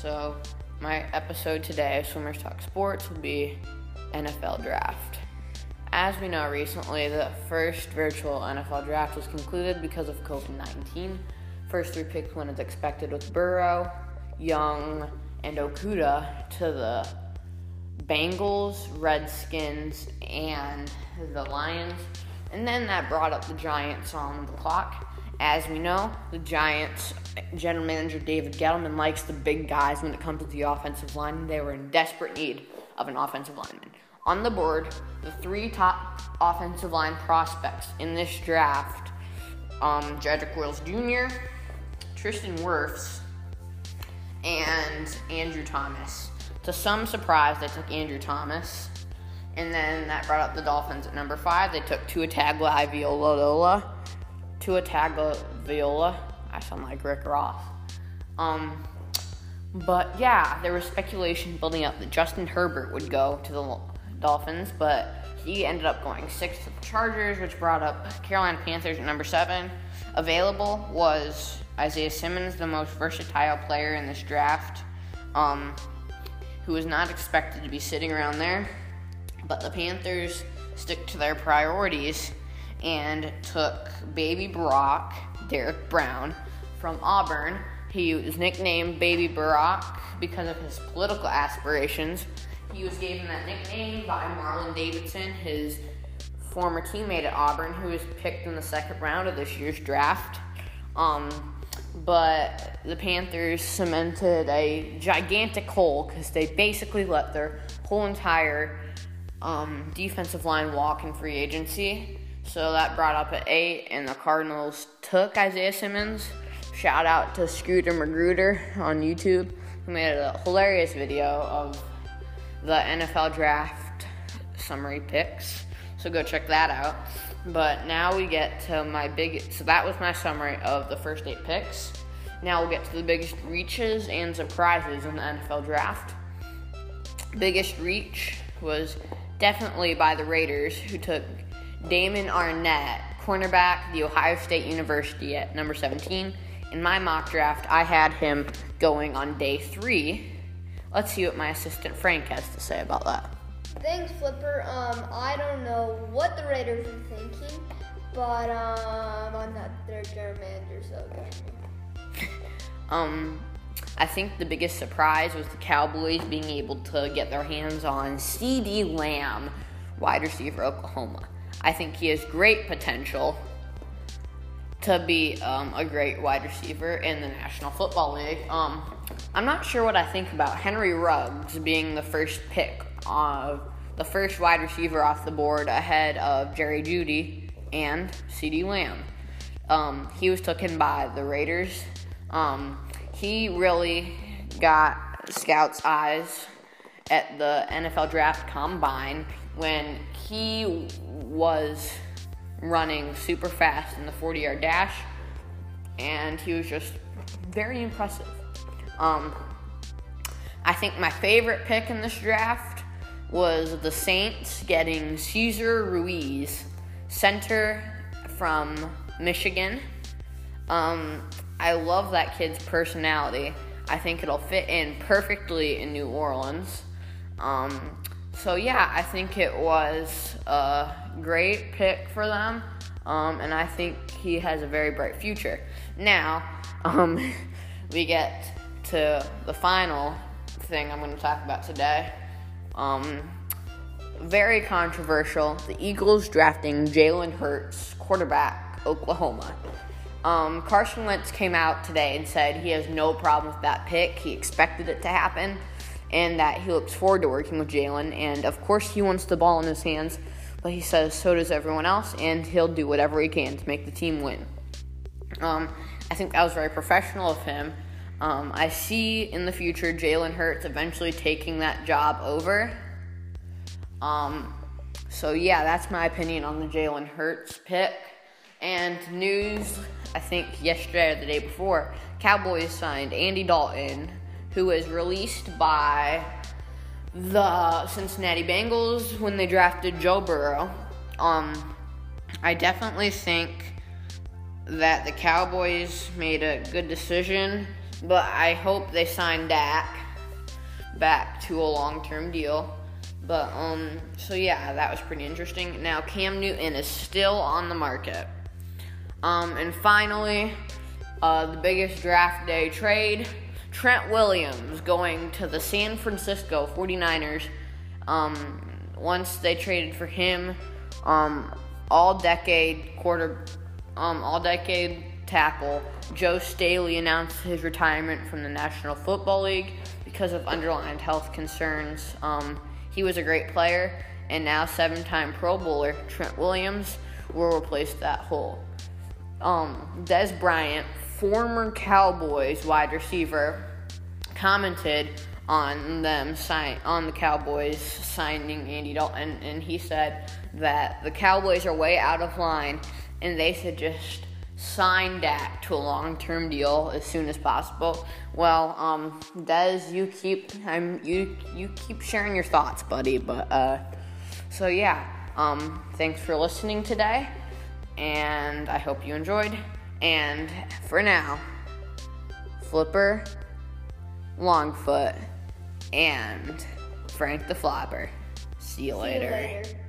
So, my episode today of Swimmers Talk Sports will be NFL Draft. As we know recently, the first virtual NFL draft was concluded because of COVID 19. First three picks went as expected with Burrow, Young, and Okudah to the Bengals, Redskins, and the Lions. And then that brought up the Giants on the clock. As we know, the Giants general manager David Gettleman likes the big guys when it comes to the offensive line. They were in desperate need of an offensive lineman. On the board, the three top offensive line prospects in this draft um, Jedrick Wills Jr., Tristan Wirfs, and Andrew Thomas. To some surprise, they took Andrew Thomas. And then that brought up the Dolphins at number five. They took Tua Tagovailoa. Tua Tagovailoa. I sound like Rick Ross. Um, but yeah, there was speculation building up that Justin Herbert would go to the Dolphins, but he ended up going sixth to the Chargers, which brought up Carolina Panthers at number seven. Available was Isaiah Simmons, the most versatile player in this draft, um, who was not expected to be sitting around there. But the Panthers stick to their priorities and took Baby Barack, Derrick Brown, from Auburn. He was nicknamed Baby Barack because of his political aspirations. He was given that nickname by Marlon Davidson, his former teammate at Auburn, who was picked in the second round of this year's draft. Um, but the Panthers cemented a gigantic hole because they basically let their whole entire um, defensive line walk in free agency. So that brought up at eight, and the Cardinals took Isaiah Simmons. Shout out to Scooter Magruder on YouTube, who made a hilarious video of the NFL draft summary picks. So go check that out. But now we get to my big. So that was my summary of the first eight picks. Now we'll get to the biggest reaches and surprises in the NFL draft. Biggest reach was definitely by the Raiders, who took Damon Arnette, cornerback, the Ohio State University at number 17. In my mock draft, I had him going on day three. Let's see what my assistant Frank has to say about that. Thanks, Flipper. Um, I don't know what the Raiders are thinking, but um, I'm not their general manager, so. um, I think the biggest surprise was the Cowboys being able to get their hands on CeeDee Lamb, wide receiver, Oklahoma. I think he has great potential to be um, a great wide receiver in the National Football League. Um, I'm not sure what I think about Henry Ruggs being the first pick of the first wide receiver off the board ahead of Jerry Jeudy and CeeDee Lamb. Um, he was taken by the Raiders. Um, he really got scouts' eyes at the NFL Draft Combine when he was running super fast in the 40 yard dash, and he was just very impressive. Um, I think my favorite pick in this draft was the Saints getting Cesar Ruiz, center from Michigan. Um, I love that kid's personality. I think it'll fit in perfectly in New Orleans. Um, so yeah, I think it was a great pick for them, um, and I think he has a very bright future. Now, um, we get to the final thing I'm going to talk about today. Um, very controversial. The Eagles drafting Jalen Hurts, quarterback, Oklahoma. Um, Carson Wentz came out today and said he has no problem with that pick. He expected it to happen and that he looks forward to working with Jalen. And of course, he wants the ball in his hands, but he says so does everyone else, and he'll do whatever he can to make the team win. Um, I think that was very professional of him. Um, I see in the future Jalen Hurts eventually taking that job over. Um, so, yeah, that's my opinion on the Jalen Hurts pick. And news, I think yesterday or the day before, Cowboys signed Andy Dalton who was released by the Cincinnati Bengals when they drafted Joe Burrow. Um, I definitely think that the Cowboys made a good decision but I hope they sign Dak back to a long-term deal. But um, so yeah, that was pretty interesting. Now Cam Newton is still on the market. Um, and finally, uh, the biggest draft day trade: Trent Williams going to the San Francisco 49ers. Um, once they traded for him, um, all decade quarter, um, all decade tackle Joe Staley announced his retirement from the National Football League because of underlying health concerns. Um, he was a great player, and now seven-time Pro Bowler Trent Williams will replace that hole. Um, Dez Bryant, former Cowboys wide receiver, commented on them sign on the Cowboys signing Andy Dalton, and he said that the Cowboys are way out of line, and they should just sign Dak to a long-term deal as soon as possible. Well, um, Dez, you keep I'm you you keep sharing your thoughts, buddy. But uh, so yeah, um, thanks for listening today, and I hope you enjoyed. And for now, Flipper, Longfoot, and Frank the Flopper. See you See you later. later.